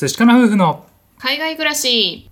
淳かな夫婦の海外暮らし。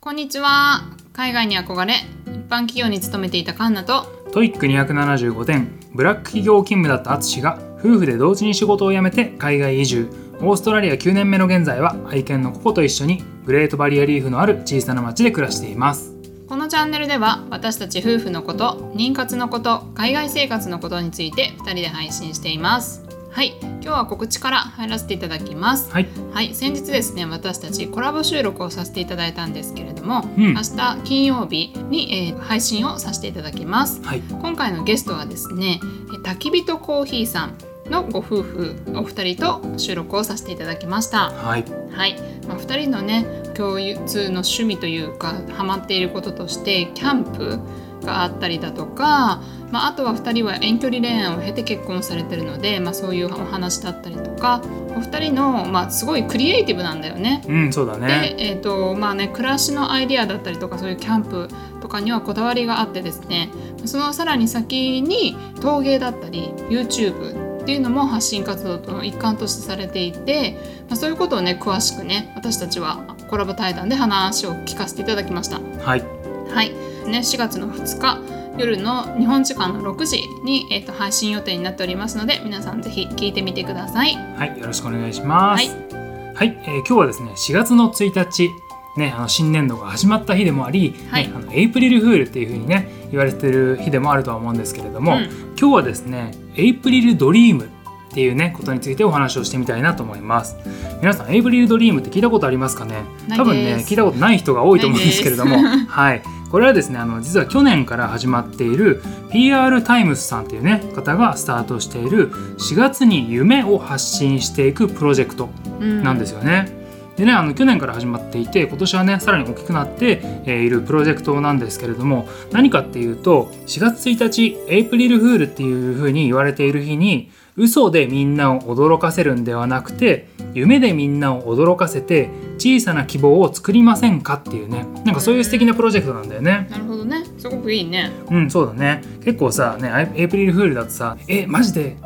こんにちは。海外に憧れ一般企業に勤めていたカンナと。 TOEIC 275点ブラック企業勤務だった淳が夫婦で同時に仕事を辞めて海外移住。オーストラリア9年目の現在は愛犬のココと一緒にグレートバリアリーフのある小さな町で暮らしていますこのチャンネルでは私たち夫婦のこと妊活のこと海外生活のことについて2人で配信しています。はい今日は告知から入らせていただきます。はい。はい、先日ですね私たちコラボ収録をさせていただいたんですけれども、うん。明日金曜日に、えー配信をさせていただきます。はい。今回のゲストはですねえ焚き火とコーヒーさんのご夫婦お二人と収録をさせていただきました。はい。はい、まあ、2人のね共通の趣味というかハマっていることとしてキャンプがあったりだとか、まあ、あとは2人は遠距離恋愛を経て結婚されてるので、まあ、そういうお話だったりとかお二人の、まあ、すごいクリエイティブなんだよね。うんそうだね。で、えーとまあね、暮らしのアイディアだったりとかそういうキャンプとかにはこだわりがあってですねそのさらに先に陶芸だったり YouTube っていうのも発信活動の一環としてされていて、まあ、そういうことをね詳しくね私たちはコラボ対談で話を聞かせていただきました。はい。はい、ね、4月の2日夜の日本時間の6時に、えー、と配信予定になっておりますので皆さんぜひ聞いてみてください。はい。よろしくお願いします。はい。はい、えー今日はですね4月の1日ね、あの新年度が始まった日でもあり、はい。ね、あのエイプリルフールっていう風にね言われてる日でもあるとは思うんですけれども、うん。今日はですねエイプリルドリームっていうねことについてお話をしてみたいなと思います。皆さん April Dream って聞いたことありますかね？多分ね聞いたことない人が多いと思うんですけれども。はい。これはですねあの実は去年から始まっている PR タイムズさんっていうね方がスタートしている4月に夢を発信していくプロジェクトうんなんですよね。でねあの去年から始まっていて今年はねさらに大きくなって、えーいるプロジェクトなんですけれども何かっていうと4月1日エイプリルフールっていうふうに言われている日に嘘でみんなを驚かせるんではなくて夢でみんなを驚かせて小さな希望を作りませんかっていうねなんかそういう素敵なプロジェクトなんだよね。なるほどねすごくいいね。うんそうだね結構さねエイプリルフールだとさ「えマジで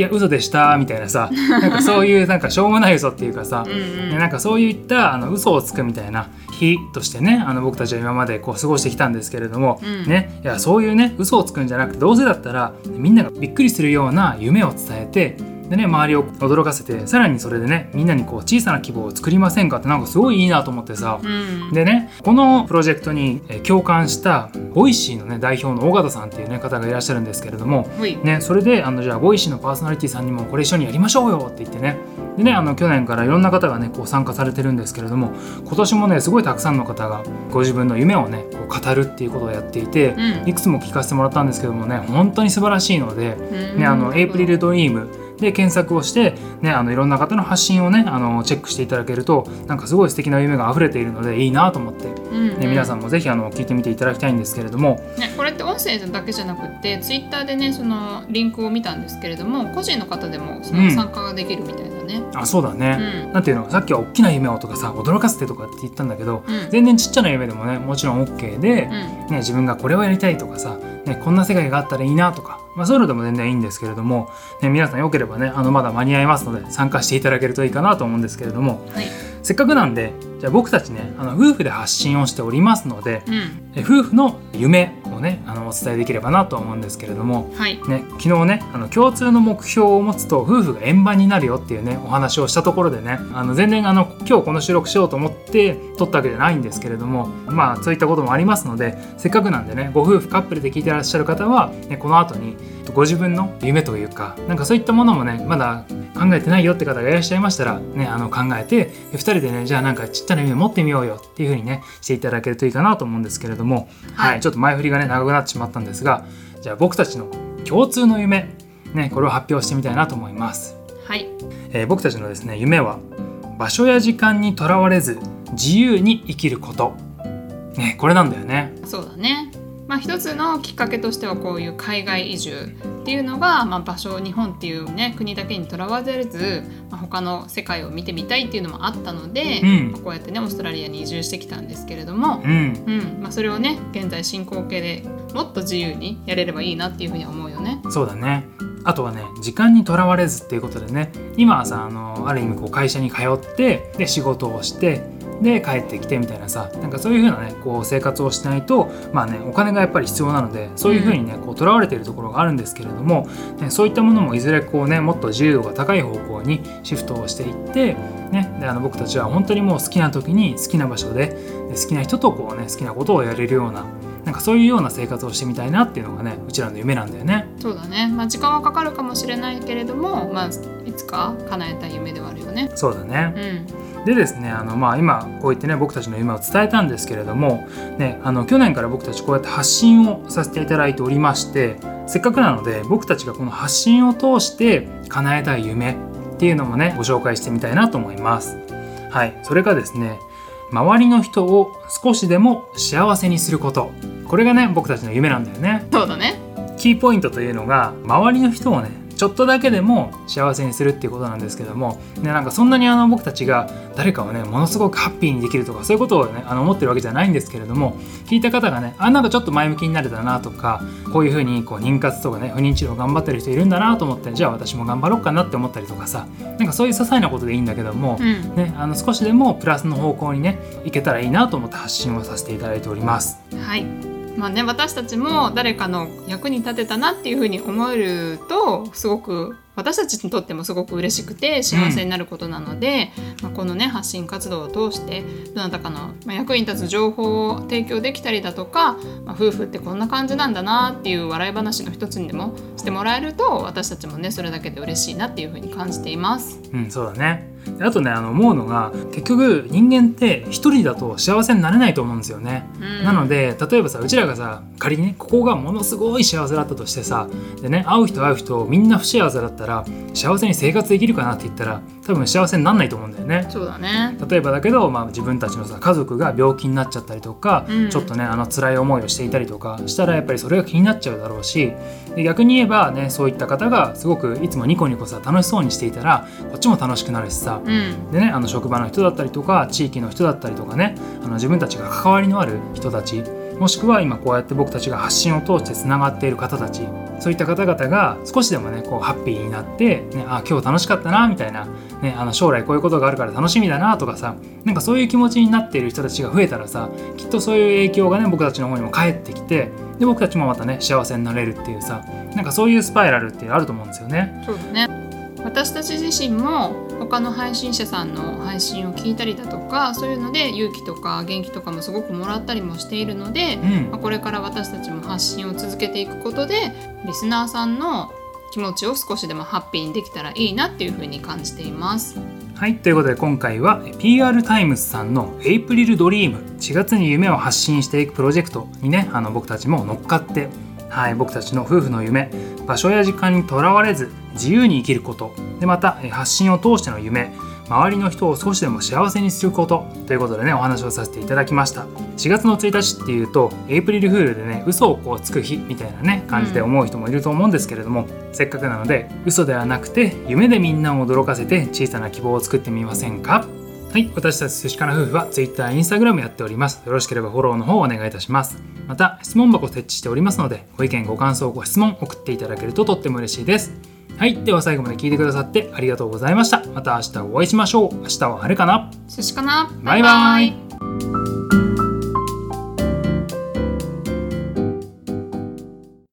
いや嘘でした」みたいなさ。なんかそういうなんかしょうもない嘘っていうかさ、うんうん。ねなんかそういったあの嘘をつくみたいな日としてねあの僕たちは今までこう過ごしてきたんですけれども、うん。ね。いやそういうね嘘をつくんじゃなくてどうせだったらみんながびっくりするような夢を伝えてでね周りを驚かせてさらにそれでねみんなにこう小さな希望を作りませんかってなんかすごいいいなと思ってさ、うん。でねこのプロジェクトにえー共感したボイシーのね代表の緒方さんっていうね方がいらっしゃるんですけれども、ね、それであのじゃあボイシーのパーソナリティさんにもこれ一緒にやりましょうよって言ってねでねあの去年からいろんな方がねこう参加されてるんですけれども今年もねすごいたくさんの方がご自分の夢をねこう語るっていうことをやっていて、うん。いくつも聞かせてもらったんですけどもね本当に素晴らしいので、うん。ね、あの April Dreamで検索をして、ね、あのいろんな方の発信をねあのチェックしていただけるとなんかすごい素敵な夢が溢れているのでいいなと思って、うんうん。ね、皆さんもぜひあの聞いてみていただきたいんですけれども、ね、これって音声だけじゃなくってツイッターでねそのリンクを見たんですけれども個人の方でもその参加ができるみたいだね。あそうだね、うん。なんていうのさっきは大きな夢をとかさ驚かせてとかって言ったんだけど、うん。全然ちっちゃな夢でもねもちろん OK で、うん。ね、自分がこれをやりたいとかさ、ね、こんな世界があったらいいなとか、まあ、そういうのでも全然いいんですけれども、ね、皆さんよければねあのまだ間に合いますので参加していただけるといいかなと思うんですけれどもはい。せっかくなんでじゃあ僕たちねあの夫婦で発信をしておりますのでうん。え夫婦の夢をねあのお伝えできればなと思うんですけれどもはい。ね、昨日ねあの共通の目標を持つと夫婦が円満になるよっていうねお話をしたところでねあの全然あの今日この収録しようと思って撮ったわけじゃないんですけれどもまあそういったこともありますのでせっかくなんでねご夫婦カップルで聞いてらっしゃる方は、ね、この後にご自分の夢というかなんかそういったものもねまだ考えてないよって方がいらっしゃいましたら、ね、あの考えて2人でねじゃあなんかちっちゃな夢持ってみようよっていう風にねしていただけるといいかなと思うんですけれども、はい。はい、ちょっと前振りがね長くなってしまったんですがじゃあ僕たちの共通の夢、ね、これを発表してみたいなと思います、はい。えー僕たちのですね夢は場所や時間にとらわれず自由に生きること、ね、これなんだよね。そうだね。まあ、一つのきっかけとしてはこういう海外移住っていうのが、まあ、場所日本っていうね国だけにとらわれず、まあ、他の世界を見てみたいっていうのもあったので、うん。まあこうやってねオーストラリアに移住してきたんですけれどもう、ん。うん。まあ、それをね現在進行形でもっと自由にやれればいいなっていうふうには思うよね。そうだね。あとはね時間にとらわれずっていうことでね今はさあのある意味こう会社に通ってで仕事をしてで帰ってきてみたいなさなんかそういう風なねこう生活をしないとまあねお金がやっぱり必要なのでそういう風にねこうとらわれているところがあるんですけれども、ね、そういったものもいずれこうねもっと自由度が高い方向にシフトをしていってねであの僕たちは本当にもう好きな時に好きな場所でで好きな人とこうね好きなことをやれるようななんかそういうような生活をしてみたいなっていうのがねうちらの夢なんだよね。そうだね、まあ、時間はかかるかもしれないけれども、まあ、いつか叶えたい夢ではあるよね。そうだねう。ん、でですねあの、まあ、今こう言ってね僕たちの夢を伝えたんですけれども、ね、あの去年から僕たちこうやって発信をさせていただいておりましてせっかくなので僕たちがこの発信を通して叶えたい夢っていうのもねご紹介してみたいなと思います。はい、それがですね周りの人を少しでも幸せにすることこれがね僕たちの夢なんだよね。そうだね。キーポイントというのが周りの人をねちょっとだけでも幸せにするっていうことなんですけども、ね、なんかそんなにあの僕たちが誰かをねものすごくハッピーにできるとかそういうことをねあの思ってるわけじゃないんですけれども聞いた方がねあなんかちょっと前向きになれたなとかこういうふうにこう妊活とかね不妊治療頑張ってる人いるんだなと思ってじゃあ私も頑張ろうかなって思ったりとかさなんかそういう些細なことでいいんだけども、うん、ね、あの少しでもプラスの方向にねいけたらいいなと思って発信をさせていただいております。はい。まあね、私たちも誰かの役に立てたなっていうふうに思えるとすごく私たちにとってもすごく嬉しくて幸せになることなので、まあ、このね発信活動を通してどなたかの、まあ、役に立つ情報を提供できたりだとか、まあ、夫婦ってこんな感じなんだなっていう笑い話の一つにでもしてもらえると私たちもねそれだけで嬉しいなっていうふうに感じています。うん、そうだね。であとね、あの思うのが、結局人間って一人だと幸せになれないと思うんですよね。うんなので、例えばさ、うちらがさ、仮にね、ここがものすごい幸せだったとしてさ、でね、会う人会う人、みんな不幸せだったら、幸せに生活できるかなって言ったら、多分幸せになんないと思うんだよね。そうだね。例えばだけど、まあ、自分たちのさ家族が病気になっちゃったりとか、うんちょっとねあの辛い思いをしていたりとかしたらやっぱりそれが気になっちゃうだろうしで逆に言えばねそういった方がすごくいつもニコニコさ楽しそうにしていたらこっちも楽しくなるしさ、うん、でねあの職場の人だったりとか地域の人だったりとかねあの自分たちが関わりのある人たちもしくは今こうやって僕たちが発信を通してつながっている方たちそういった方々が少しでもねこうハッピーになって、ね、あ今日楽しかったなみたいな、ね、あの将来こういうことがあるから楽しみだなとかさなんかそういう気持ちになっている人たちが増えたらさきっとそういう影響がね僕たちの方にも返ってきてで僕たちもまたね幸せになれるっていうさなんかそういうスパイラルってあると思うんですよね。そうだね私たち自身も他の配信者さんの配信を聞いたりだとかそういうので勇気とか元気とかもすごくもらったりもしているので、うんまあ、これから私たちも発信を続けていくことでリスナーさんの気持ちを少しでもハッピーにできたらいいなっていうふうに感じています。はい、ということで今回は PR タイムズさんの April Dream 4月に夢を発信していくプロジェクトにねあの僕たちも乗っかって、はい、僕たちの夫婦の夢場所や時間にとらわれず自由に生きること。でまたえ発信を通しての夢周りの人を少しでも幸せにすること。ということでねお話をさせていただきました。4月の1日っていうとエイプリルフールでね嘘をこうつく日みたいなね感じで思う人もいると思うんですけれども、せっかくなので嘘ではなくて夢でみんなを驚かせて小さな希望を作ってみませんか？はい、私たち寿司かな夫婦は Twitter、Instagram やっております。よろしければフォローの方をお願いいたします。また、質問箱設置しておりますので、ご意見、ご感想、ご質問送っていただけるととっても嬉しいです。はい、では最後まで聞いてくださってありがとうございました。また明日お会いしましょう。明日は晴れかな寿司かなバイバイ